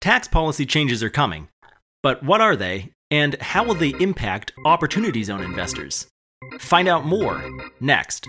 Tax policy changes are coming, but what are they, and how will they impact Opportunity Zone investors? Find out more next.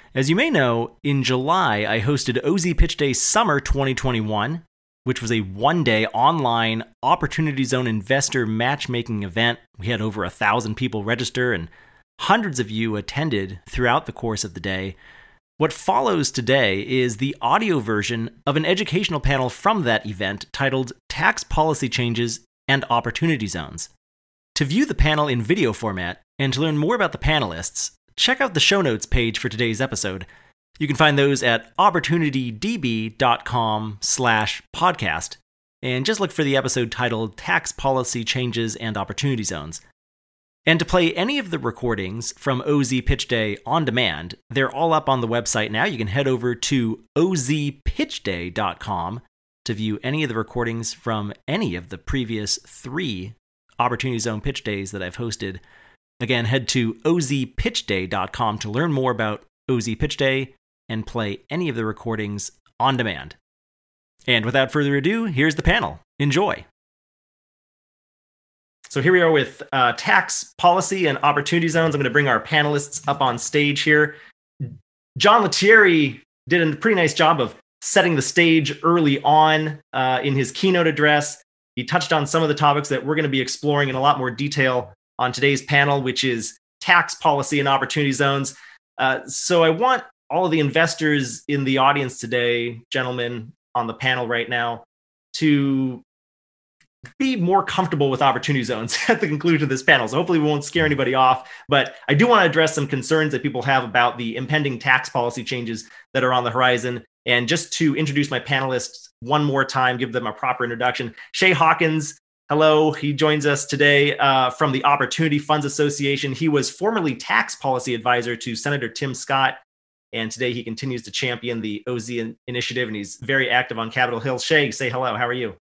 As you may know, in July, I hosted OZ Pitch Day Summer 2021, which was a one day online Opportunity Zone investor matchmaking event. We had over a thousand people register, and hundreds of you attended throughout the course of the day. What follows today is the audio version of an educational panel from that event titled Tax Policy Changes and Opportunity Zones. To view the panel in video format and to learn more about the panelists, check out the show notes page for today's episode. You can find those at opportunitydb.com slash podcast, and just look for the episode titled Tax Policy Changes and Opportunity Zones. And to play any of the recordings from OZ Pitch Day on demand, they're all up on the website now. You can head over to ozpitchday.com to view any of the recordings from any of the previous three Opportunity Zone pitch days that I've hosted Again, head to ozpitchday.com to learn more about OZ Pitch Day and play any of the recordings on demand. And without further ado, here's the panel. Enjoy. So here we are with uh, tax policy and opportunity zones. I'm going to bring our panelists up on stage here. John Lettieri did a pretty nice job of setting the stage early on uh, in his keynote address. He touched on some of the topics that we're going to be exploring in a lot more detail on today's panel, which is tax policy and opportunity zones. Uh, so I want all of the investors in the audience today, gentlemen on the panel right now, to be more comfortable with opportunity zones at the conclusion of this panel. So hopefully we won't scare anybody off. But I do want to address some concerns that people have about the impending tax policy changes that are on the horizon. And just to introduce my panelists one more time, give them a proper introduction. Shay Hawkins Hello, he joins us today uh, from the Opportunity Funds Association. He was formerly tax policy advisor to Senator Tim Scott, and today he continues to champion the OZ initiative, and he's very active on Capitol Hill. Shay, say hello. How are you?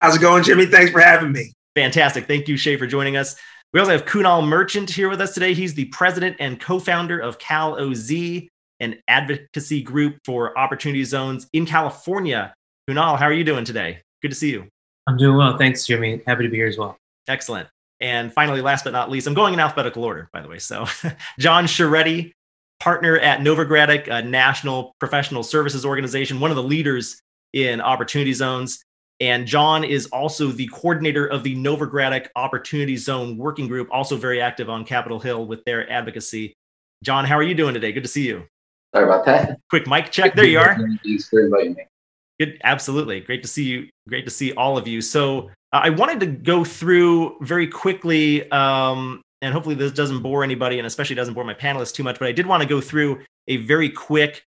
How's it going, Jimmy? Thanks for having me. Fantastic. Thank you, Shay, for joining us. We also have Kunal Merchant here with us today. He's the president and co-founder of Cal OZ, an advocacy group for opportunity zones in California. Kunal, how are you doing today? Good to see you. I'm doing well. Thanks, Jimmy. Happy to be here as well. Excellent. And finally, last but not least, I'm going in alphabetical order, by the way. So, John Sciarretti, partner at Novogradac, a national professional services organization, one of the leaders in opportunity zones. And John is also the coordinator of the Novogradac Opportunity Zone Working Group, also very active on Capitol Hill with their advocacy. John, how are you doing today? Good to see you. Sorry about that. Quick mic check. There you are. Thanks for inviting me. Good, absolutely. Great to see you. Great to see all of you. So uh, I wanted to go through very quickly, um, and hopefully this doesn't bore anybody, and especially doesn't bore my panelists too much. But I did want to go through a very quick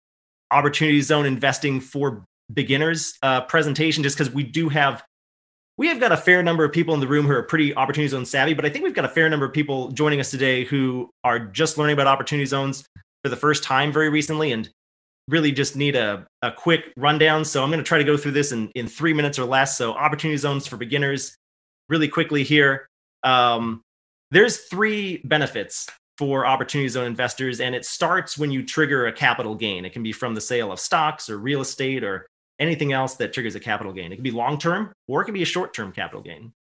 opportunity zone investing for beginners uh, presentation, just because we do have we have got a fair number of people in the room who are pretty opportunity zone savvy, but I think we've got a fair number of people joining us today who are just learning about opportunity zones for the first time very recently and really just need a, a quick rundown. So I'm going to try to go through this in, in three minutes or less. So opportunity zones for beginners, really quickly here. Um, there's three benefits for opportunity zone investors, and it starts when you trigger a capital gain. It can be from the sale of stocks or real estate or anything else that triggers a capital gain. It can be long term or it can be a short term capital gain.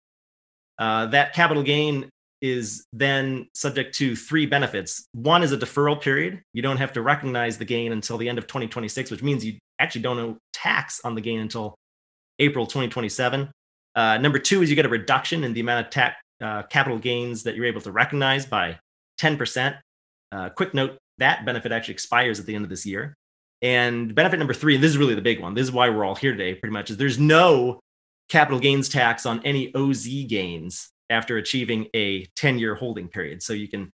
Uh, that capital gain is then subject to three benefits. One is a deferral period. You don't have to recognize the gain until the end of 2026, which means you actually don't owe tax on the gain until April 2027. Uh, number two is you get a reduction in the amount of tax, uh, capital gains that you're able to recognize by 10%. Uh, quick note that benefit actually expires at the end of this year. And benefit number three, and this is really the big one, this is why we're all here today pretty much, is there's no capital gains tax on any OZ gains after achieving a 10 year holding period. So you can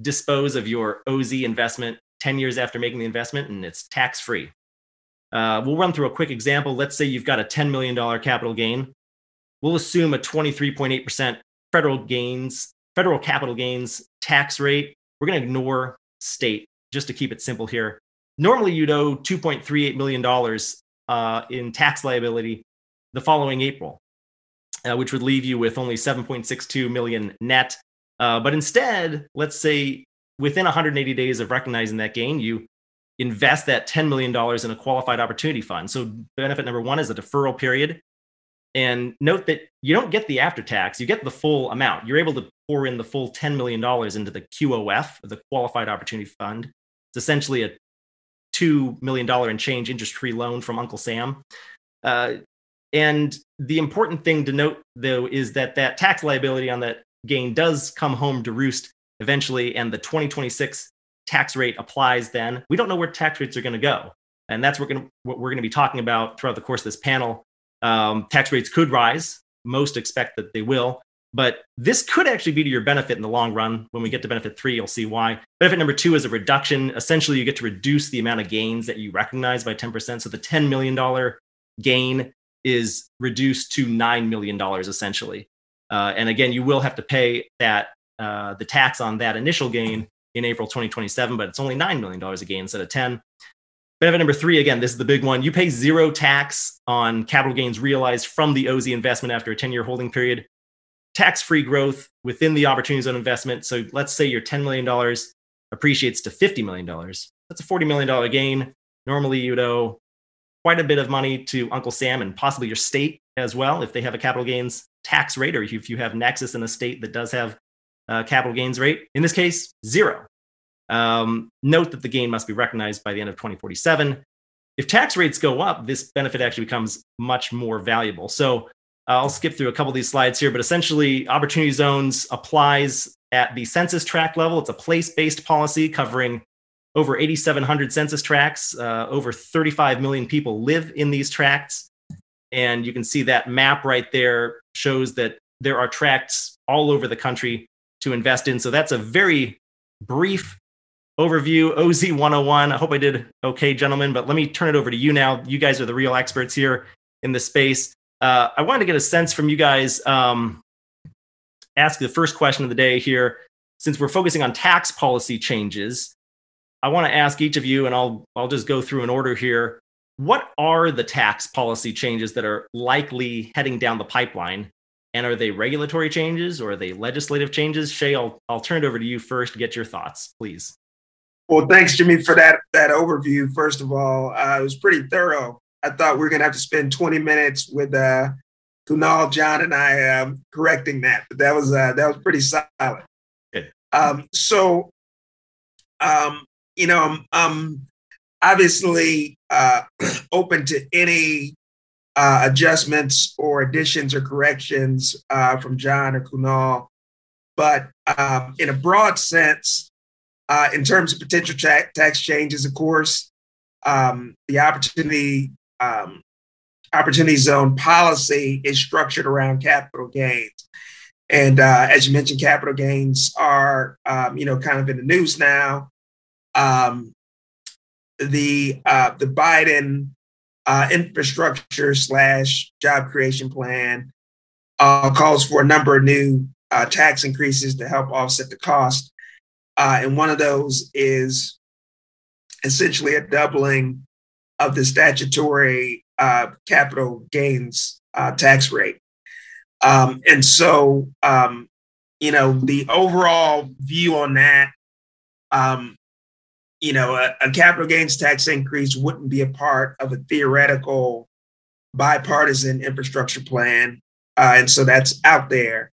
dispose of your OZ investment 10 years after making the investment and it's tax free. Uh, we'll run through a quick example. Let's say you've got a $10 million capital gain. We'll assume a 23.8% federal gains, federal capital gains tax rate. We're going to ignore state just to keep it simple here. Normally, you'd owe $2.38 million uh, in tax liability the following April, uh, which would leave you with only 7.62 million net. Uh, but instead, let's say within 180 days of recognizing that gain, you invest that $10 million in a qualified opportunity fund. So, benefit number one is a deferral period. And note that you don't get the after tax, you get the full amount. You're able to pour in the full $10 million into the QOF, the Qualified Opportunity Fund. It's essentially a $2 million and change interest free loan from Uncle Sam. Uh, and the important thing to note, though, is that that tax liability on that gain does come home to roost eventually, and the 2026 tax rate applies then. We don't know where tax rates are going to go. And that's what we're going to be talking about throughout the course of this panel. Um, tax rates could rise. Most expect that they will. But this could actually be to your benefit in the long run. When we get to benefit three, you'll see why. Benefit number two is a reduction. Essentially, you get to reduce the amount of gains that you recognize by 10%. So the $10 million gain is reduced to $9 million essentially. Uh, and again, you will have to pay that uh, the tax on that initial gain in April 2027, but it's only $9 million a gain instead of 10. Benefit number three, again, this is the big one. You pay zero tax on capital gains realized from the OZ investment after a 10 year holding period. Tax free growth within the opportunity zone investment. So let's say your $10 million appreciates to $50 million. That's a $40 million gain. Normally, you'd owe quite a bit of money to Uncle Sam and possibly your state as well if they have a capital gains tax rate or if you have nexus in a state that does have capital gains rate. In this case, zero. Um, note that the gain must be recognized by the end of 2047. If tax rates go up, this benefit actually becomes much more valuable. So uh, I'll skip through a couple of these slides here, but essentially, Opportunity Zones applies at the census tract level. It's a place based policy covering over 8,700 census tracts. Uh, over 35 million people live in these tracts. And you can see that map right there shows that there are tracts all over the country to invest in. So that's a very brief overview. OZ 101. I hope I did okay, gentlemen, but let me turn it over to you now. You guys are the real experts here in the space. Uh, I wanted to get a sense from you guys. Um, ask the first question of the day here. Since we're focusing on tax policy changes, I want to ask each of you, and I'll I'll just go through an order here. What are the tax policy changes that are likely heading down the pipeline and are they regulatory changes or are they legislative changes? Shay, I'll, I'll turn it over to you first to get your thoughts, please. Well, thanks, Jimmy, for that that overview. First of all, uh, it was pretty thorough. I thought we were going to have to spend 20 minutes with uh, Kunal, John, and I um, correcting that, but that was uh, that was pretty solid. Good. Um, so, um, you know, I'm, I'm obviously uh, open to any uh, adjustments or additions or corrections uh, from John or Kunal. But um, in a broad sense, uh, in terms of potential ta- tax changes, of course, um, the opportunity um, opportunity zone policy is structured around capital gains. And uh, as you mentioned, capital gains are, um, you know, kind of in the news now. Um, the uh, the Biden uh, infrastructure slash job creation plan uh, calls for a number of new uh, tax increases to help offset the cost. Uh, and one of those is essentially a doubling of the statutory uh, capital gains tax rate. Um, and so, um, you know, the overall view on that um, you know, a, a, capital gains tax increase wouldn't be a part of a theoretical bipartisan infrastructure plan. Uh, and so that's out there.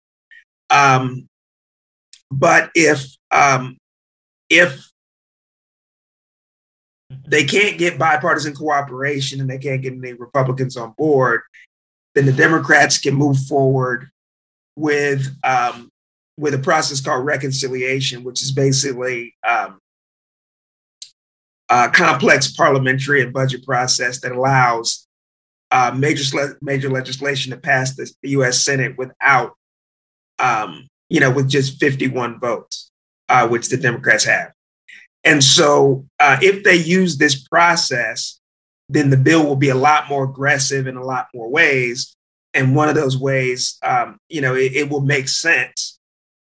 Um, but if um, if they can't get bipartisan cooperation and they can't get any Republicans on board, then the Democrats can move forward with um, with a process called reconciliation, which is basically um, uh, complex parliamentary and budget process that allows uh, major major legislation to pass the, U.S. Senate without, um, you know, with just 51 votes, uh, which the Democrats have. And so, uh, if they use this process, then the bill will be a lot more aggressive in a lot more ways. And one of those ways, um, you know, it, it, will make sense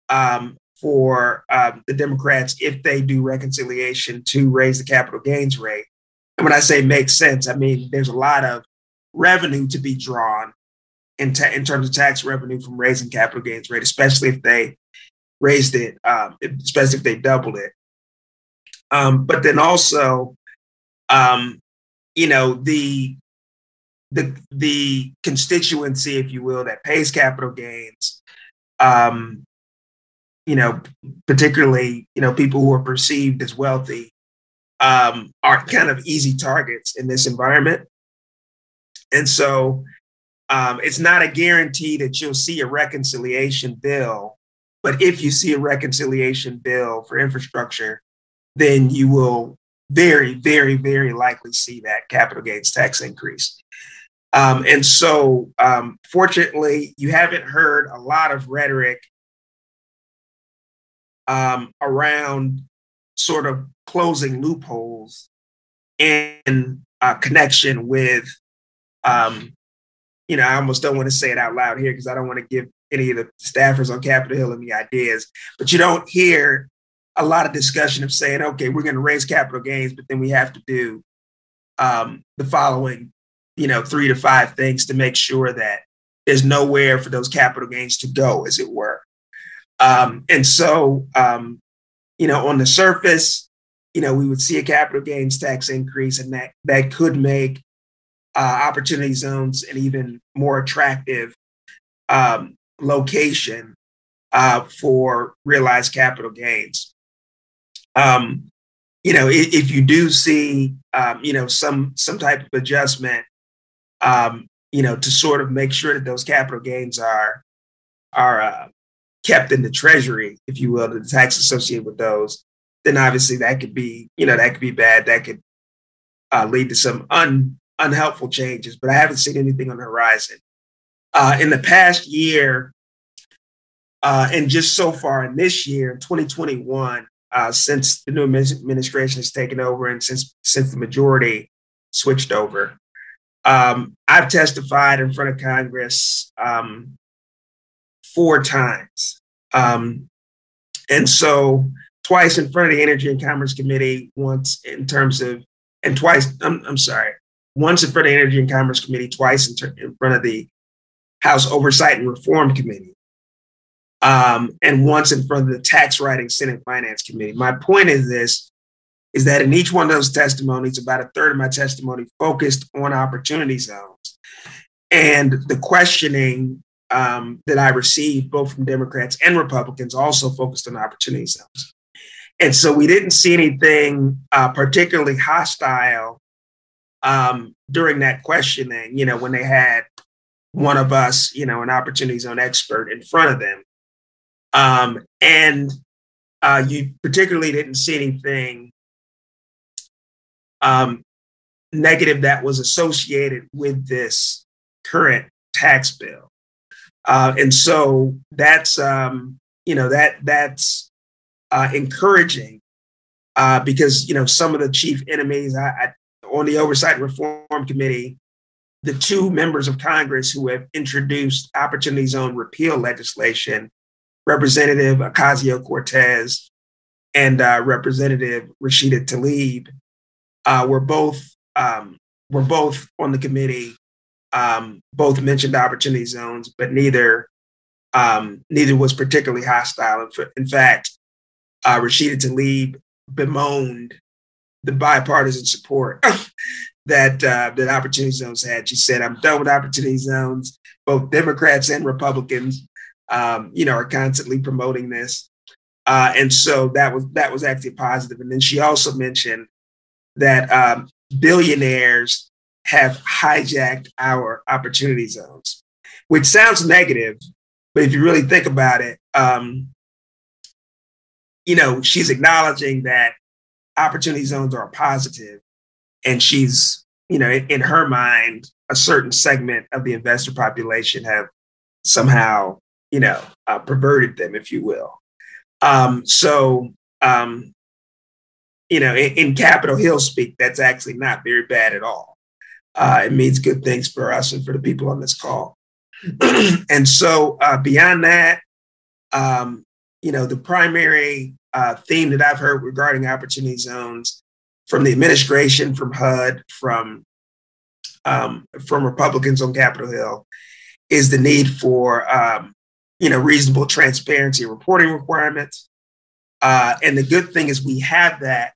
um, for uh, the Democrats if they do reconciliation to raise the capital gains rate. And when I say makes sense, I mean there's a lot of revenue to be drawn in, ta- in terms of tax revenue from raising capital gains rate, especially if they raised it, um, especially if they doubled it. Um, but then also, um, you know, the the the constituency, if you will, that pays capital gains, um, you know, particularly you know people who are perceived as wealthy, um, are kind of easy targets in this environment, and so um, it's not a guarantee that you'll see a reconciliation bill, but if you see a reconciliation bill for infrastructure, then you will very, very, very likely see that capital gains tax increase. Um, and so, um, fortunately, you haven't heard a lot of rhetoric um, around sort of closing loopholes in uh, connection with, um, you know, I almost don't want to say it out loud here because I don't want to give any of the staffers on Capitol Hill any ideas, but you don't hear a lot of discussion of saying, okay, we're going to raise capital gains, but then we have to do um, the following, you know, three to five things to make sure that there's nowhere for those capital gains to go, as it were. Um, and so, um, you know, on the surface, you know, we would see a capital gains tax increase, and that that could make uh, opportunity zones an even more attractive um, location uh, for realized capital gains. Um, you know, if, if, you do see, um, you know, some some type of adjustment, um, you know, to sort of make sure that those capital gains are are uh, kept in the treasury, if you will, the tax associated with those, then obviously that could be, you know, that could be bad. That could uh, lead to some un, unhelpful changes. But I haven't seen anything on the horizon. Uh, in the past year, uh, and just so far in this year, in 2021, uh, since the new administration has taken over and since since the majority switched over. Um, I've testified in front of Congress um, four times, um, and so twice in front of the Energy and Commerce Committee, once in terms of, and twice. I'm, I'm sorry, once in front of the Energy and Commerce Committee, twice in, ter- in front of the House Oversight and Reform Committee um, and once in front of the tax writing Senate Finance Committee. My point is this is that in each one of those testimonies, about a third of my testimony focused on opportunity zones. And the questioning um, that I received, both from Democrats and Republicans, also focused on opportunity zones. And so we didn't see anything uh, particularly hostile um, during that questioning, you know, when they had one of us, you know, an opportunity zone expert in front of them. Um, and uh, you particularly didn't see anything um, negative that was associated with this current tax bill. Uh, and so that's um, you know that that's uh, encouraging uh, because you know some of the chief enemies I, I, on the Oversight Reform Committee, the two members of Congress who have introduced Opportunity Zone repeal legislation Representative Ocasio Cortez and uh, Representative Rashida Tlaib uh, were both um, were both on the committee. Um, both mentioned opportunity zones, but neither um, neither was particularly hostile. In fact, uh, Rashida Tlaib bemoaned the bipartisan support that uh, that opportunity zones had. She said, "I'm done with opportunity zones. Both Democrats and Republicans um, you know, are constantly promoting this. Uh, and so that was that was actually positive. And then she also mentioned that um, billionaires have hijacked our opportunity zones, which sounds negative, but if you really think about it, um, you know, she's acknowledging that opportunity zones are positive, and she's, you know, in, in her mind, a certain segment of the investor population have somehow you know, uh, perverted them, if you will. Um, so, um, you know, in, in Capitol Hill speak, that's actually not very bad at all. Uh, it means good things for us and for the people on this call. and so, uh, beyond that, um, you know, the primary uh, theme that I've heard regarding opportunity zones from the administration, from HUD, from um, from Republicans on Capitol Hill, is the need for um, you know reasonable transparency reporting requirements. Uh, and the good thing is we have that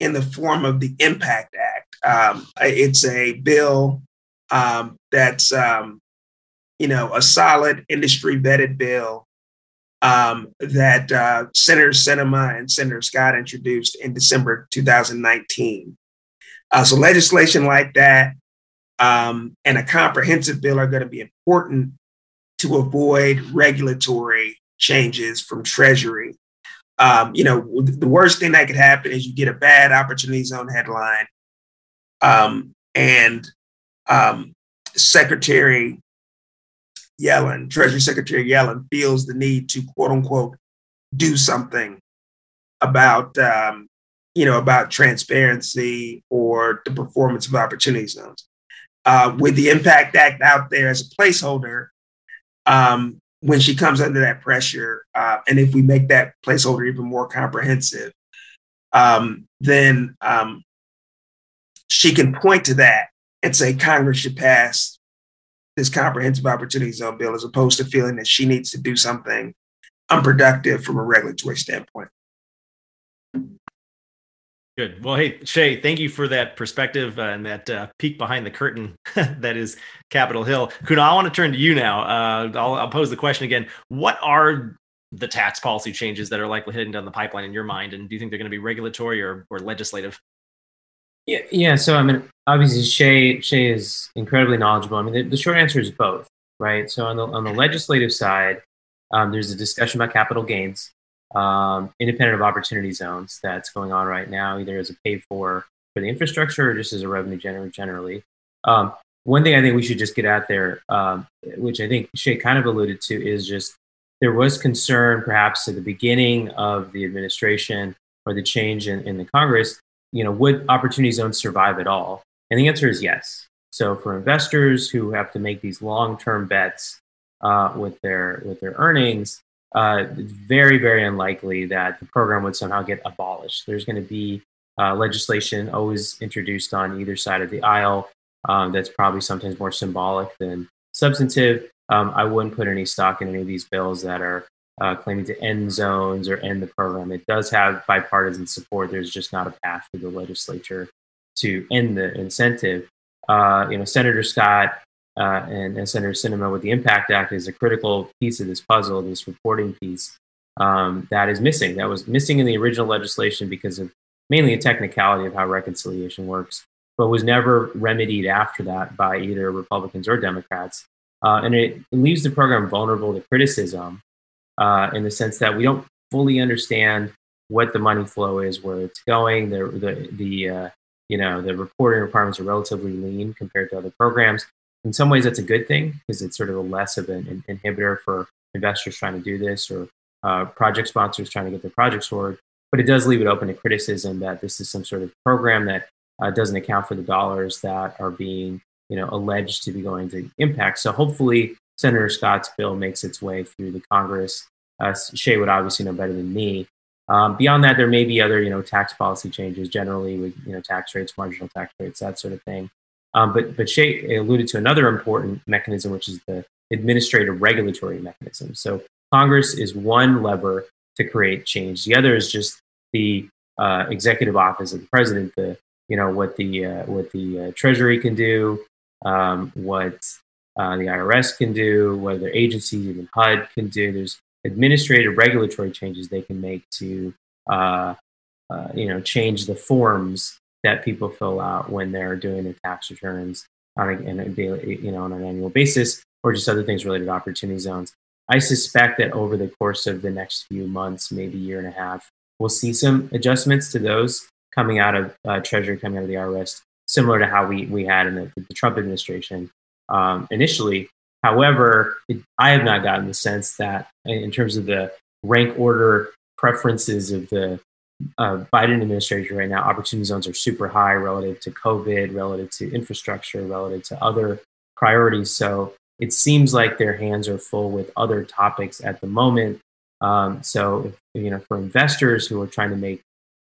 in the form of the Impact Act. Um, it's a bill um, that's um, you know a solid industry vetted bill um, that uh, Senator Sinema and Senator Scott introduced in December 2019. Uh, so legislation like that um, and a comprehensive bill are going to be important to avoid regulatory changes from Treasury. Um, you know, the worst thing that could happen is you get a bad opportunity zone headline, um, and um, Secretary Yellen, Treasury Secretary Yellen, feels the need to quote unquote do something about um, you know about transparency or the performance of opportunity zones. Uh, with the Impact Act out there as a placeholder, um, when she comes under that pressure, uh, and if we make that placeholder even more comprehensive, um, then um, she can point to that and say Congress should pass this comprehensive opportunity zone bill, as opposed to feeling that she needs to do something unproductive from a regulatory standpoint. Good. Well, hey, Shay, thank you for that perspective uh, and that uh, peek behind the curtain that is Capitol Hill. Kunal, I want to turn to you now. Uh, I'll, I'll, pose the question again. What are the tax policy changes that are likely heading down the pipeline in your mind? And do you think they're going to be regulatory or, or legislative? Yeah, yeah. So, I mean, obviously, Shay, Shay is incredibly knowledgeable. I mean, the, the short answer is both, right? So, on the, on the legislative side, um, there's a discussion about capital gains um, independent of opportunity zones that's going on right now, either as a pay for for the infrastructure or just as a revenue generator generally. Um, one thing I think we should just get out there, um, which I think Shay kind of alluded to, is just there was concern perhaps at the beginning of the administration or the change in, in the Congress, you know, would opportunity zones survive at all? And the answer is yes. So for investors who have to make these long-term bets uh, with their with their earnings, uh, very, very unlikely that the program would somehow get abolished. There's going to be uh, legislation always introduced on either side of the aisle um, that's probably sometimes more symbolic than substantive. Um, I wouldn't put any stock in any of these bills that are uh, claiming to end zones or end the program. It does have bipartisan support. There's just not a path for the legislature to end the incentive. Uh, you know, Senator Scott uh, and, and, Senator Sinema with the Impact Act is a critical piece of this puzzle, this reporting piece um, that is missing. That was missing in the original legislation because of mainly a technicality of how reconciliation works, but was never remedied after that by either Republicans or Democrats. Uh, and it, leaves the program vulnerable to criticism uh, in the sense that we don't fully understand what the money flow is, where it's going. The the the uh, you know the reporting requirements are relatively lean compared to other programs in some ways that's a good thing because it's sort of a less of an, an inhibitor for investors trying to do this or uh, project sponsors trying to get their projects forward. But it does leave it open to criticism that this is some sort of program that uh, doesn't account for the dollars that are being, you know, alleged to be going to impact. So hopefully, Senator Scott's bill makes its way through the Congress. Uh, Shay would obviously know better than me. Um, beyond that, there may be other, you know, tax policy changes generally with, you know, tax rates, marginal tax rates, that sort of thing. Um, but but Shay alluded to another important mechanism, which is the administrative regulatory mechanism. So Congress is one lever to create change. The other is just the uh, executive office of the president. The you know what the uh, what the uh, Treasury can do, um, what uh, the IRS can do, what other agencies, even HUD, can do. There's administrative regulatory changes they can make to uh, uh, you know change the forms that people fill out when they're doing their tax returns on a, a daily, you know, on an annual basis, or just other things related to opportunity zones. I suspect that over the course of the next few months, maybe year and a half, we'll see some adjustments to those coming out of uh, Treasury, coming out of the IRS, similar to how we, we had in the, the Trump administration um, initially. However, it, I have not gotten the sense that, in terms of the rank order preferences of the uh, Biden administration right now, opportunity zones are super high relative to COVID, relative to infrastructure, relative to other priorities. So it seems like their hands are full with other topics at the moment. Um, so, if, you know, for investors who are trying to make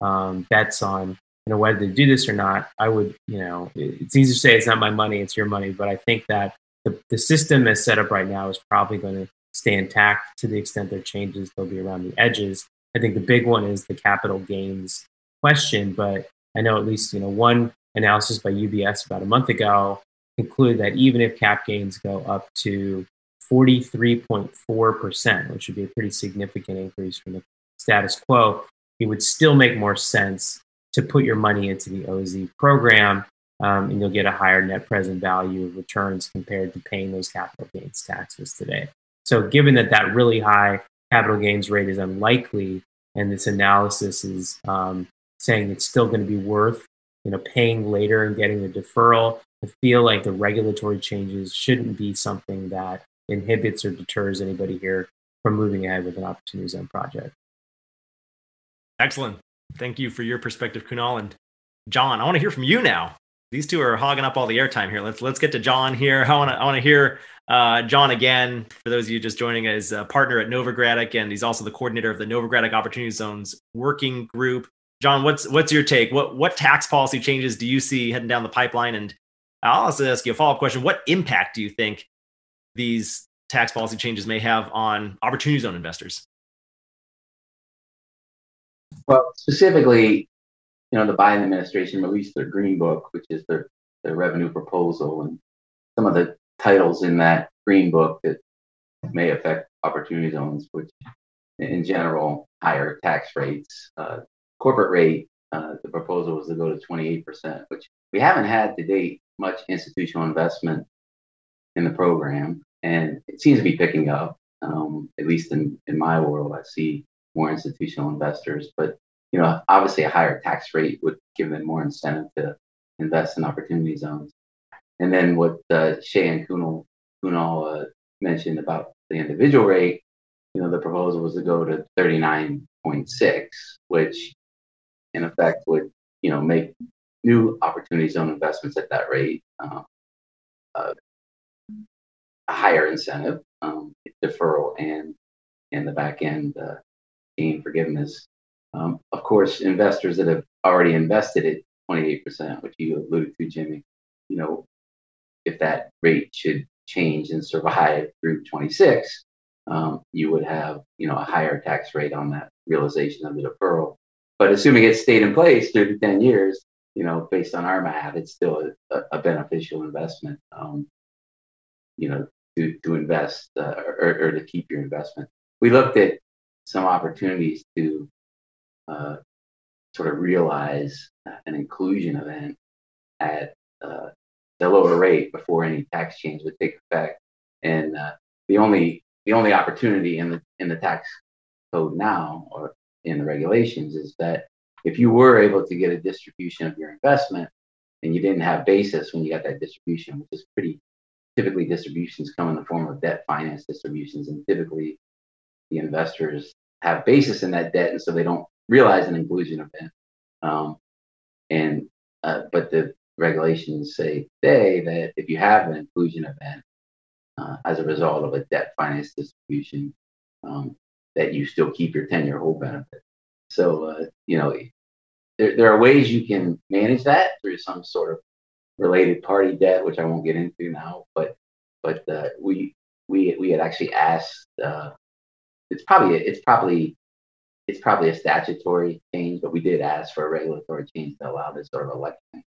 um, bets on, you know, whether to do this or not, I would, you know, it's easy to say it's not my money, it's your money, but I think that the, the system as set up right now is probably going to stay intact to the extent there changes, they'll be around the edges. I think the big one is the capital gains question, but I know at least, you know, one analysis by UBS about a month ago concluded that even if cap gains go up to 43.4%, which would be a pretty significant increase from the status quo, it would still make more sense to put your money into the OZ program um, and you'll get a higher net present value of returns compared to paying those capital gains taxes today. So, given that that really high capital gains rate is unlikely, and this analysis is um, saying it's still going to be worth you know paying later and getting the deferral, I feel like the regulatory changes shouldn't be something that inhibits or deters anybody here from moving ahead with an opportunity zone project. Excellent. Thank you for your perspective, Kunal. And John, I want to hear from you now. These two are hogging up all the airtime here. Let's let's get to John here. I want to I want to hear uh, John again. For those of you just joining, as a partner at Novogradac, and he's also the coordinator of the Novogradac Opportunity Zones Working Group. John, what's what's your take? What what tax policy changes do you see heading down the pipeline? And I'll also ask you a follow up question: What impact do you think these tax policy changes may have on opportunity zone investors? Well, specifically, you know, the Biden administration released their Green Book, which is their, their revenue proposal, and some of the titles in that Green Book that may affect opportunity zones, which in general, higher tax rates. Uh, corporate rate, uh, the proposal was to go to 28%, which we haven't had to date much institutional investment in the program. And it seems to be picking up, um, at least in, in my world. I see more institutional investors, but you know, obviously a higher tax rate would give them more incentive to invest in opportunity zones. And then what uh, Shay and Kunal, Kunal uh, mentioned about the individual rate, you know, the proposal was to go to 39.6, which in effect would, you know, make new opportunity zone investments at that rate um, uh, a higher incentive, um, deferral and and the back end uh, gain forgiveness. Um, of course, investors that have already invested at 28%, which you alluded to, Jimmy, you know, if that rate should change and survive through 26, um, you would have, you know, a higher tax rate on that realization of the deferral. But assuming it stayed in place through the 10 years, you know, based on our math, it's still a, a beneficial investment, um, you know, to, to invest uh, or, or to keep your investment. We looked at some opportunities to uh, sort of realize an inclusion event at uh, the lower rate before any tax change would take effect. And uh, the only the only opportunity in the in the tax code now or in the regulations is that if you were able to get a distribution of your investment and you didn't have basis when you got that distribution, which is pretty typically distributions come in the form of debt finance distributions, and typically the investors have basis in that debt, and so they don't realize an inclusion event. Um, and uh, but the regulations say today that if you have an inclusion event uh, as a result of a debt finance distribution, um, that you still keep your 10 year hold benefit. So, uh, you know, there, there are ways you can manage that through some sort of related party debt, which I won't get into now. But but uh, we we we had actually asked. Uh, it's probably it's probably it's probably a statutory change, but we did ask for a regulatory change to allow this sort of election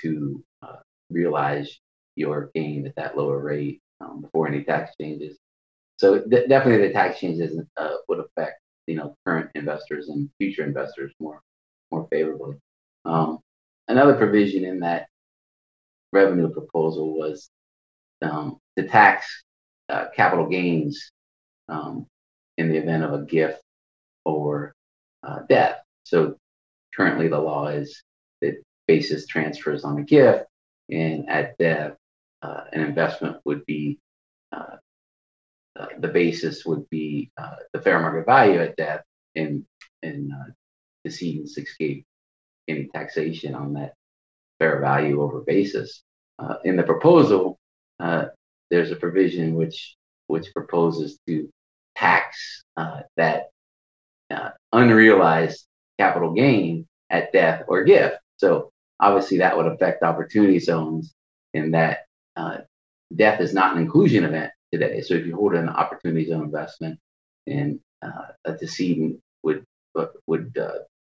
to uh, realize your gain at that lower rate um, before any tax changes. So th- definitely the tax changes uh, would affect you know current investors and future investors more more favorably. Um, another provision in that revenue proposal was um, to tax uh, capital gains um, in the event of a gift or uh, death. So currently the law is that basis transfers on a gift, and at death, uh, an investment would be uh, uh the basis would be uh, the fair market value at death, and and decedents escape any taxation on that fair value over basis. Uh, in the proposal, there's a provision which which proposes to tax uh, that uh, unrealized capital gain at death or gift. So obviously that would affect opportunity zones in that uh, death is not an inclusion event today. So if you hold an opportunity zone investment and uh, a decedent would would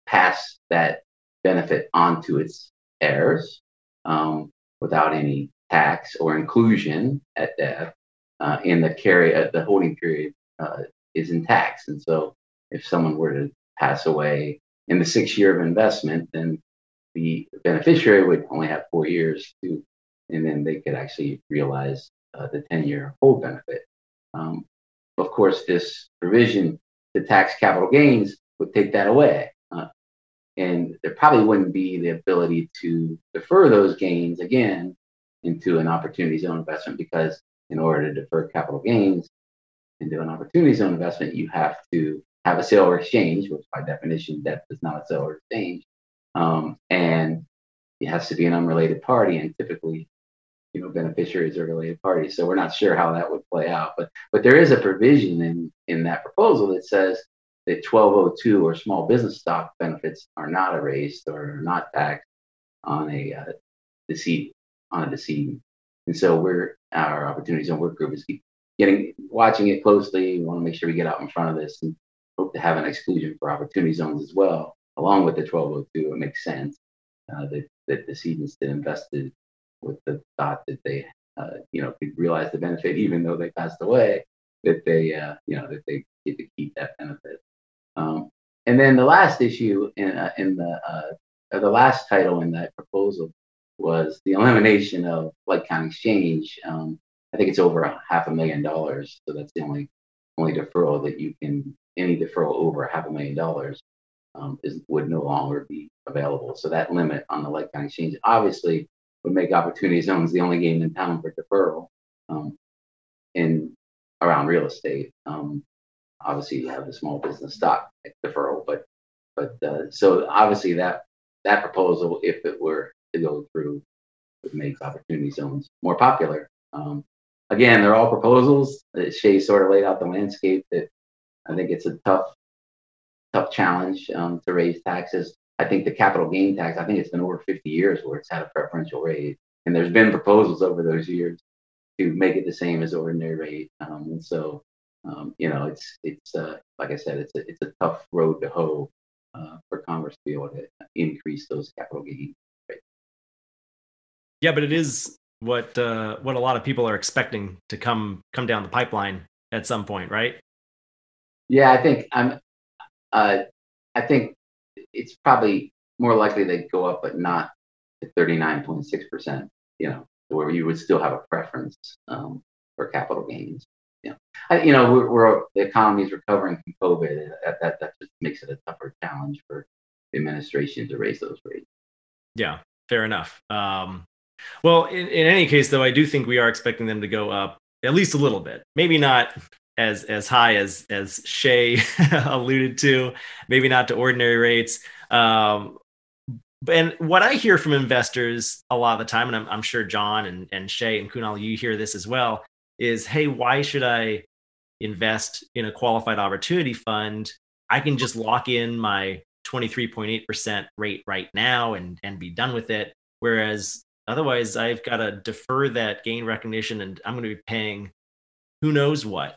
pass that benefit onto its heirs um, without any tax or inclusion at death uh, in the carry uh, the holding period uh, is in tax. And so if someone were to pass away in the sixth year of investment, then the beneficiary would only have four years to, and then they could actually realize uh, the 10 year hold benefit. Um, of course, this provision to tax capital gains would take that away. Uh, and there probably wouldn't be the ability to defer those gains again into an opportunity zone investment because in order to defer capital gains into an opportunity zone investment, you have to have a sale or exchange, which by definition, debt is not a sale or exchange. Um, and it has to be an unrelated party, and typically, you know, beneficiaries are related parties. So we're not sure how that would play out, but but there is a provision in in that proposal that says that 1202 or small business stock benefits are not erased or not taxed on a uh, deceit on a deceit. And so we're our opportunities zone work group is keep getting watching it closely. We want to make sure we get out in front of this and hope to have an exclusion for opportunity zones as well, along with the 1202. It makes sense uh, that that decedents that invested with the thought that they uh, you know could realize the benefit even though they passed away that they uh, you know that they get to keep that benefit. Um, and then the last issue in uh, in the uh, the last title in that proposal was the elimination of like kind exchange. Um, I think it's over a half a million dollars, so that's the only only deferral that you can any deferral over half a million dollars um, is would no longer be available. So that limit on the like kind exchange obviously would make opportunity zones the only game in town for deferral um, in around real estate. Um, obviously, you have the small business stock deferral, but but uh, so obviously that that proposal, if it were to go through would make opportunity zones more popular. Um, again, they're all proposals. Shay sort of laid out the landscape that I think it's a tough, tough challenge um, to raise taxes. I think the capital gain tax, I think it's been over 50 years where it's had a preferential rate. And there's been proposals over those years to make it the same as ordinary rate. Um, and so, um, you know, it's, it's uh, like I said, it's a, it's a tough road to hoe uh, for Congress to be able to increase those capital gains. Yeah, but it is what uh, what a lot of people are expecting to come come down the pipeline at some point, right? Yeah, I think I'm. Uh, I think it's probably more likely they go up, but not to thirty nine point six percent. You know, where you would still have a preference um, for capital gains. You know, I, you know, we're, we're, the economy is recovering from COVID. That, that that just makes it a tougher challenge for the administration to raise those rates. Yeah, fair enough. Um, well, in, in any case, though, I do think we are expecting them to go up at least a little bit. Maybe not as as high as as Shay alluded to. Maybe not to ordinary rates. Um, and what I hear from investors a lot of the time, and I'm, I'm sure John and, and Shay and Kunal, you hear this as well, is hey, why should I invest in a qualified opportunity fund? I can just lock in my 23.8% rate right now and, and be done with it. Whereas Otherwise, I've got to defer that gain recognition, and I'm going to be paying who knows what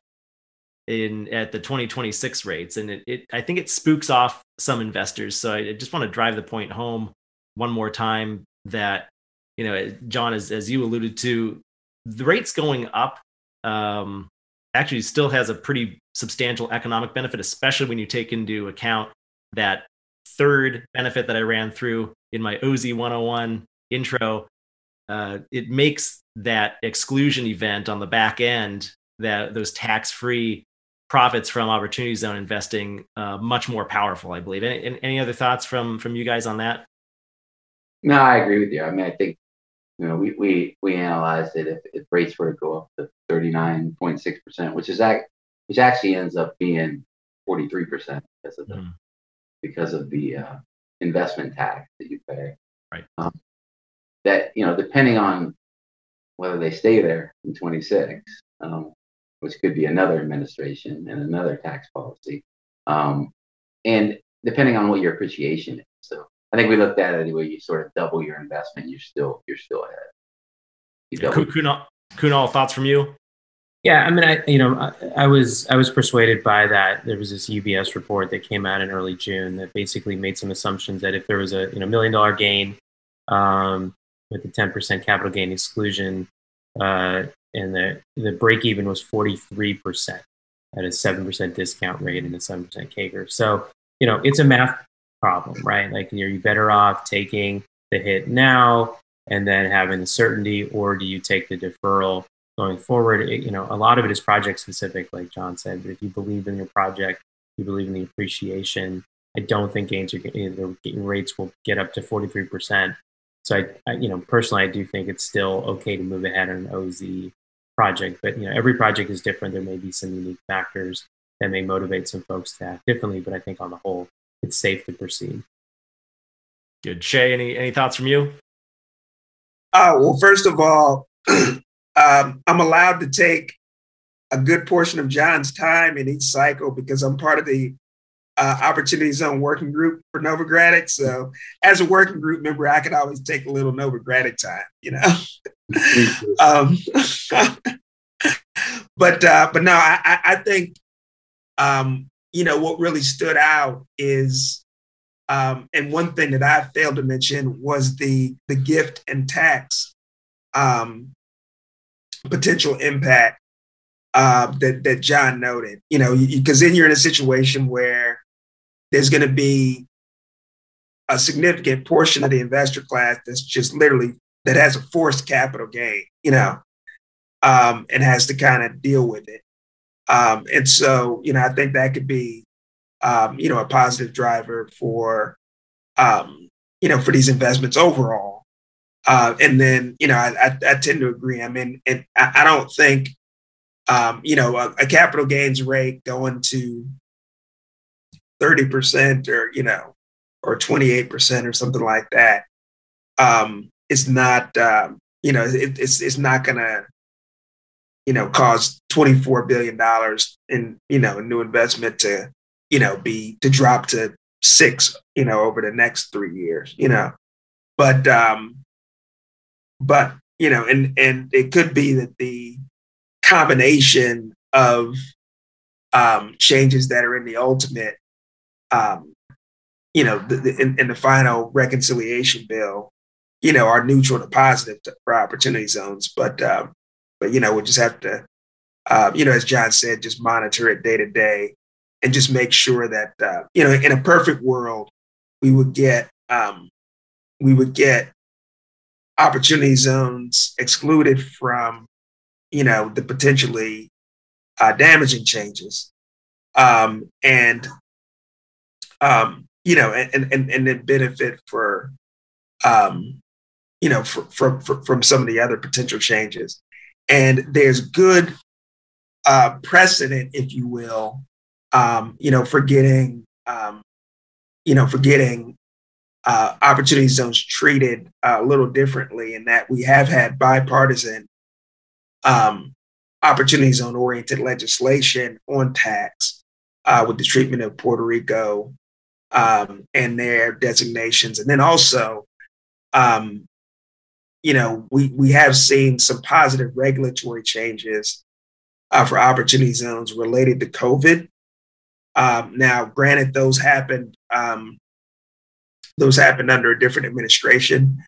in at the 2026 rates. And it, it I think it spooks off some investors. So I just want to drive the point home one more time that you know, John, as as you alluded to, the rates going up um, actually still has a pretty substantial economic benefit, especially when you take into account that third benefit that I ran through in my OZ 101 intro uh, it makes that exclusion event on the back end that those tax-free profits from opportunity zone investing uh, much more powerful i believe any, any other thoughts from from you guys on that no i agree with you i mean i think you know we we, we analyzed it if, if rates were to go up to 39.6% which is that which actually ends up being 43% because of the, mm. because of the uh, investment tax that you pay. Right. Um, that you know, depending on whether they stay there in 26, um, which could be another administration and another tax policy, um, and depending on what your appreciation is. So I think we looked at it where you sort of double your investment, you're still you're still ahead. You Kunal, Kunal, thoughts from you? Yeah, I mean, I you know, I, I, was I was persuaded by that. There was this UBS report that came out in early June that basically made some assumptions that if there was a you know million dollar gain um, with the ten percent capital gain exclusion, uh, and the the break even was forty three percent at a seven percent discount rate and a seven percent CAGR. So you know, it's a math problem, right? Like, are you better off taking the hit now and then having the certainty, or do you take the deferral? going forward. It, you know, a lot of it is project specific, like John said. But if you believe in your project, you believe in the appreciation. I don't think gains are the rates will get up to 43%. So I, I, you know, personally, I do think it's still okay to move ahead on an OZ project. But you know, every project is different. There may be some unique factors that may motivate some folks to act differently. But I think on the whole, it's safe to proceed. Good, Shay. Any any thoughts from you? Uh, well, first of all, Um, I'm allowed to take a good portion of John's time in each cycle because I'm part of the uh, Opportunity Zone working group for Novogradac. So, as a working group member, I could always take a little Novogradac time, you know. um, but uh, but no, I, I think um, you know what really stood out is, um, and one thing that I failed to mention was the the gift and tax um, potential impact uh, that that John noted. You know, because then you're in a situation where there's going to be a significant portion of the investor class that's just literally that has a forced capital gain. You know, um, and has to kind of deal with it. Um, and so, you know, I think that could be, um, you know, a positive driver for, um, you know, for these investments overall. Uh, and then, you know, I, I, I, tend to agree. I mean, and I, I, don't think, um, you know, a, a, capital gains rate going to 30% or, you know, or 28% or something like that um, is not, um, you know, it, it's, it's not going to, you know, cause $24 billion in, you know, new investment to, you know, be, to drop to six, you know, over the next three years, you know. But, um, but you know, and and it could be that the combination of um, changes that are in the ultimate, um, you know, the, the, in, in, the final reconciliation bill, you know, are neutral to positive to, for opportunity zones. But um, but you know, we'll just have to, uh, you know, as John said, just monitor it day to day, and just make sure that uh, you know, in a perfect world, we would get um, we would get opportunity zones excluded from, you know, the potentially uh, damaging changes. Um, and, um, you know, and, and, and then benefit for, um, you know, for, for, from some of the other potential changes. And there's good uh, precedent, if you will, um, you know, for getting, um, you know, for getting uh, opportunity zones treated a little differently in that we have had bipartisan um, opportunity zone oriented legislation on tax uh, with the treatment of Puerto Rico um, and their designations. And then also, um, you know, we, we have seen some positive regulatory changes uh, for opportunity zones related to COVID. Um, now, granted, those happened um, those happened under a different administration.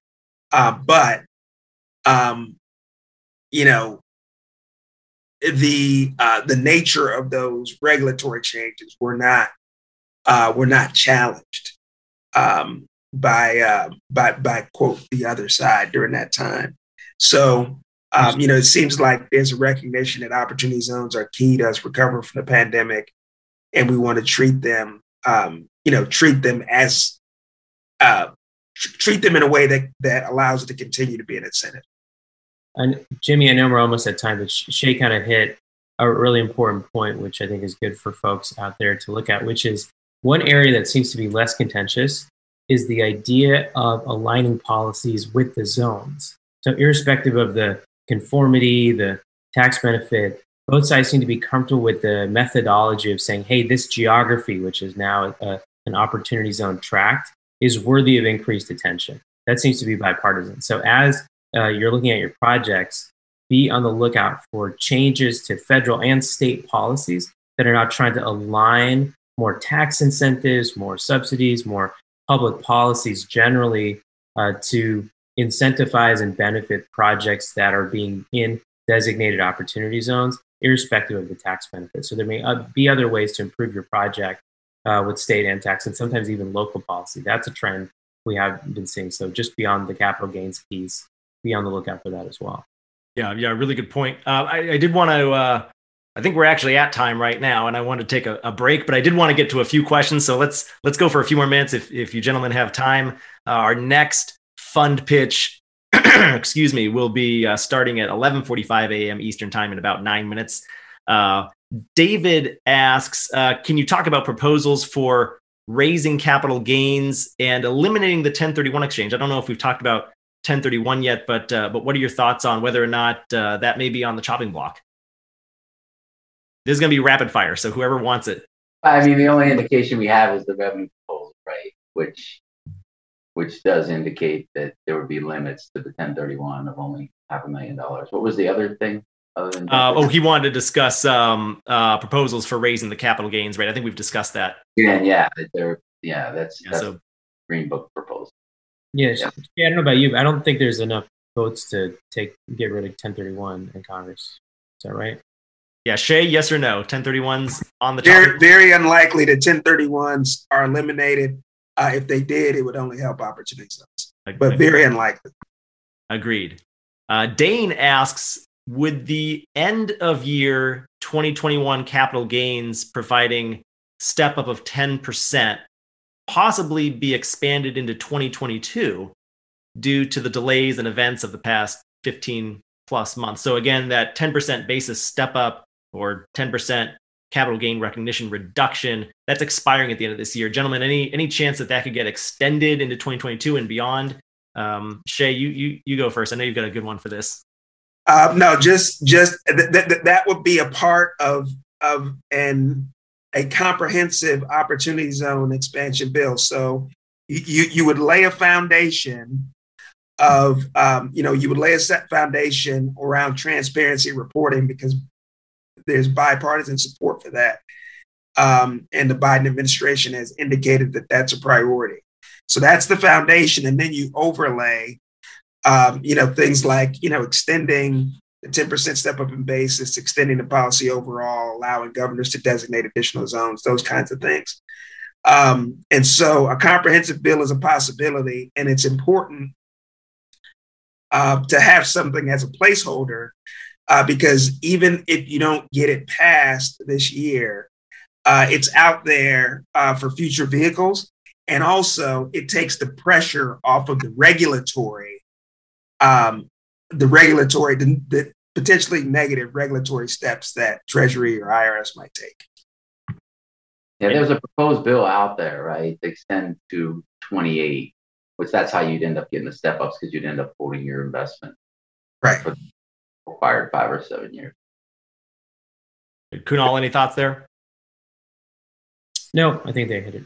Uh, but, um, you know, the uh, the nature of those regulatory changes were not uh, were not challenged um, by uh, by by quote the other side during that time. So um, you know, it seems like there's a recognition that opportunity zones are key to us recovering from the pandemic, and we want to treat them, um, you know, treat them as uh, treat them in a way that that allows it to continue to be an incentive. And Jimmy, I know we're almost at time, but Shay kind of hit a really important point, which I think is good for folks out there to look at, which is One area that seems to be less contentious is the idea of aligning policies with the zones. So, irrespective of the conformity, the tax benefit, both sides seem to be comfortable with the methodology of saying, hey, this geography, which is now a, an opportunity zone tract, is worthy of increased attention. That seems to be bipartisan. So, as uh, you're looking at your projects, be on the lookout for changes to federal and state policies that are not trying to align more tax incentives, more subsidies, more public policies generally uh, to incentivize and benefit projects that are being in designated opportunity zones, irrespective of the tax benefit. So there may uh, be other ways to improve your project uh, with state and tax, and sometimes even local policy. That's a trend we have been seeing. So just beyond the capital gains piece, be on the lookout for that as well. Yeah, yeah, really good point. Uh, I, I, did want to uh, I think we're actually at time right now, and I want to take a, a, break, but I did want to get to a few questions. So let's let's go for a few more minutes if if you gentlemen have time. Uh, our next fund pitch, excuse me, will be uh, starting at 11:45 a.m. Eastern time in about nine minutes. Uh, David asks, uh, can you talk about proposals for raising capital gains and eliminating the 1031 exchange? I don't know if we've talked about 1031 yet, but uh, but what are your thoughts on whether or not uh, that may be on the chopping block? This is going to be rapid fire, so whoever wants it. I mean, the only indication we have is the revenue proposal, right? Which which does indicate that there would be limits to the 1031 of only half a million dollars. What was the other thing? Other uh, oh, he wanted to discuss um, uh, proposals for raising the capital gains rate. I think we've discussed that. Yeah, yeah, there. Yeah, that's, yeah, that's so, Green Book proposal. Yes, yeah. yeah. I don't know about you, but I don't think there's enough votes to take get rid of 1031 in Congress. Is that right? Yeah, Shay, yes or no? 1031s on the very, very unlikely that 1031s are eliminated. Uh, if they did, it would only help opportunity zones, but very unlikely. Agreed. Uh, Dane asks Would the end of year 2021 capital gains providing step up of 10% possibly be expanded into 2022 due to the delays and events of the past 15 plus months? So, again, that 10% basis step up or 10% capital gain recognition reduction that's expiring at the end of this year. Gentlemen any any chance that that could get extended into 2022 and beyond? Um, shay you you you go first. I know you've got a good one for this. Uh, no just just th- th- that would be a part of of an a comprehensive opportunity zone expansion bill. So you you would lay a foundation of um, you know you would lay a set foundation around transparency reporting because there's bipartisan support for that. Um, and the Biden administration has indicated that that's a priority. So that's the foundation. And then you overlay, um, you know, things like, you know, extending the 10% step up in basis, extending the policy overall, allowing governors to designate additional zones, those kinds of things. Um, and so a comprehensive bill is a possibility, and it's important uh, to have something as a placeholder uh, because even if you don't get it passed this year, uh, it's out there uh, for future vehicles. And also, it takes the pressure off of the regulatory, um, the regulatory, the, the potentially negative regulatory steps that Treasury or IRS might take. Yeah, there's a proposed bill out there, right? To extend to 28, which that's how you'd end up getting the step ups because you'd end up holding your investment. Right. For required five or seven years. Kunal, any thoughts there? No, I think they hit it.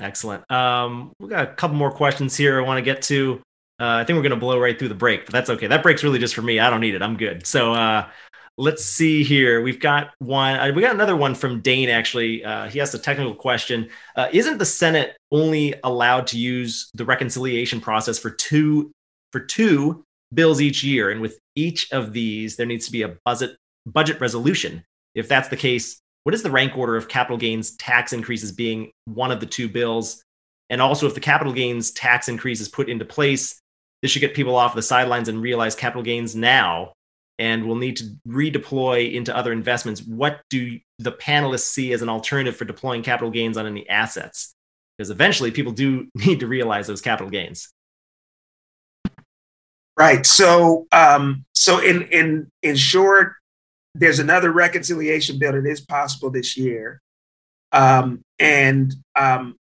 Excellent. Um, we got a couple more questions here I want to get to. Uh, I think we're going to blow right through the break, but that's okay. That break's really just for me. I don't need it. I'm good. So uh, let's see here. We've got one. Uh, we got another one from Dane. Actually, uh, he asked a technical question. Uh, isn't the Senate only allowed to use the reconciliation process for two for two bills each year. And with each of these, there needs to be a budget, budget resolution. If that's the case, what is the rank order of capital gains tax increases being one of the two bills? And also, if the capital gains tax increase is put into place, this should get people off the sidelines and realize capital gains now and will need to redeploy into other investments. What do the panelists see as an alternative for deploying capital gains on any assets? Because eventually people do need to realize those capital gains. Right. So, um, so in in in short, there's another reconciliation bill that is possible this year. um, and um,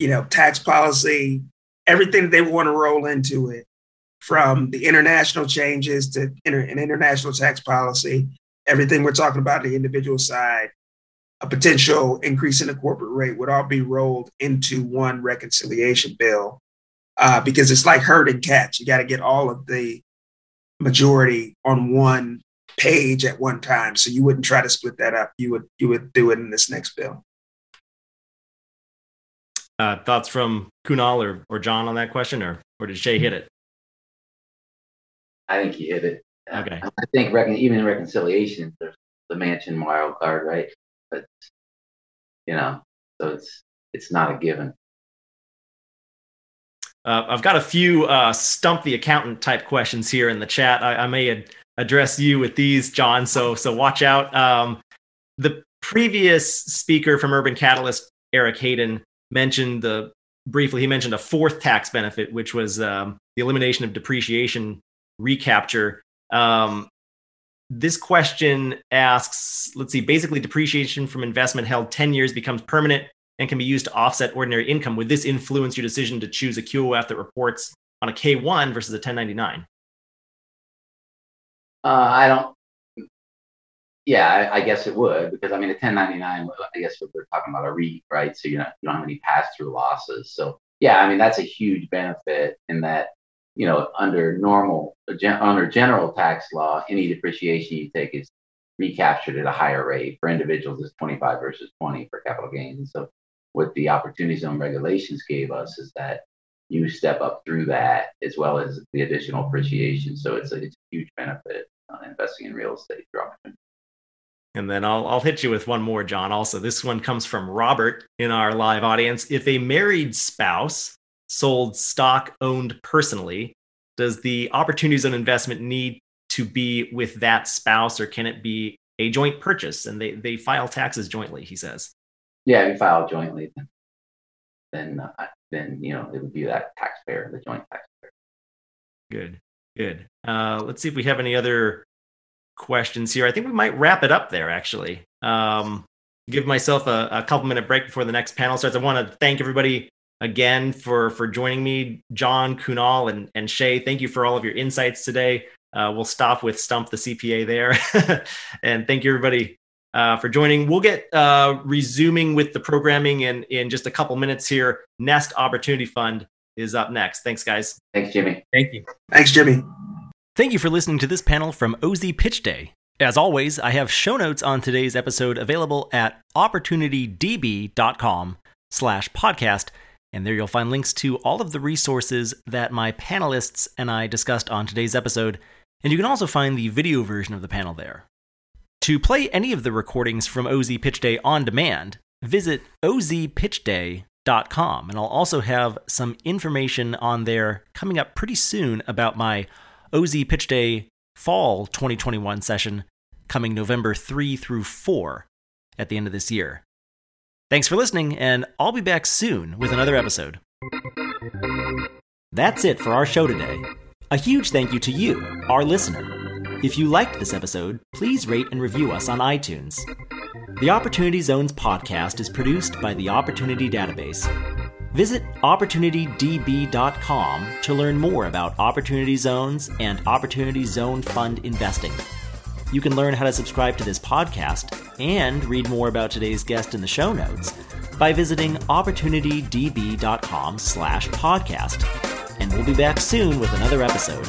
you know tax policy, everything they want to roll into it, from the international changes to inter- an international tax policy, everything we're talking about on the individual side, a potential increase in the corporate rate would all be rolled into one reconciliation bill uh, because it's like herding cats. You got to get all of the majority on one page at one time. So you wouldn't try to split that up. You would you would do it in this next bill. Uh, thoughts from Kunal or, or John on that question, or or did Shay hit it? I think he hit it. Okay. I think recon- even in reconciliation, there's the Manchin wild card, right? But you know, so it's it's not a given. Uh, I've got a few uh, stump the accountant type questions here in the chat. I, I may ad- address you with these, John. So so watch out. Um, the previous speaker from Urban Catalyst, Eric Hayden, mentioned the briefly. He mentioned a fourth tax benefit, which was um, the elimination of depreciation recapture. Um, this question asks, let's see, basically depreciation from investment held 10 years becomes permanent and can be used to offset ordinary income. Would this influence your decision to choose a QOF that reports on a K1 versus a 1099? Uh, I don't. Yeah, I, I, guess it would because I mean, a 1099. I guess we're talking about a REIT, right? So you you don't have any pass-through losses. So yeah, I mean, that's a huge benefit in that you know, under normal, under general tax law, any depreciation you take is recaptured at a higher rate. For individuals, it's 25 versus 20 for capital gains. So, what the opportunity zone regulations gave us is that you step up through that as well as the additional appreciation. So, it's a, it's a huge benefit uh, investing in real estate. And then I'll, I'll hit you with one more, John. Also, this one comes from Robert in our live audience. If a married spouse sold stock owned personally, does the opportunity zone investment need to be with that spouse or can it be a joint purchase and they, they file taxes jointly, he says? Yeah, if you file jointly, then, then, uh, then you know, it would be that taxpayer, the joint taxpayer. Good, good. Uh, let's see if we have any other questions here. I think we might wrap it up there, actually. Um, give myself a, a couple minute break before the next panel starts. I want to thank everybody again for for joining me, John Kunal and and Shay. Thank you for all of your insights today. Uh, we'll stop with Stump the CPA there, and thank you everybody uh, for joining. We'll get uh, resuming with the programming in in just a couple minutes here. Nest Opportunity Fund is up next. Thanks, guys. Thanks, Jimmy. Thank you. Thanks, Jimmy. Thank you for listening to this panel from OZ Pitch Day. As always, I have show notes on today's episode available at opportunitydb.com slash podcast and there you'll find links to all of the resources that my panelists and I discussed on today's episode, and you can also find the video version of the panel there. To play any of the recordings from OZ Pitch Day on demand, visit ozpitchday.com, and I'll also have some information on there coming up pretty soon about my OZ Pitch Day Fall 2021 session coming November 3 through 4 at the end of this year. Thanks for listening, and I'll be back soon with another episode. That's it for our show today. A huge thank you to you, our listener. If you liked this episode, please rate and review us on iTunes. The Opportunity Zones podcast is produced by the Opportunity Database. Visit OpportunityDB.com to learn more about Opportunity Zones and Opportunity Zone Fund investing. You can learn how to subscribe to this podcast and read more about today's guest in the show notes by visiting opportunitydb.com slash podcast. And we'll be back soon with another episode.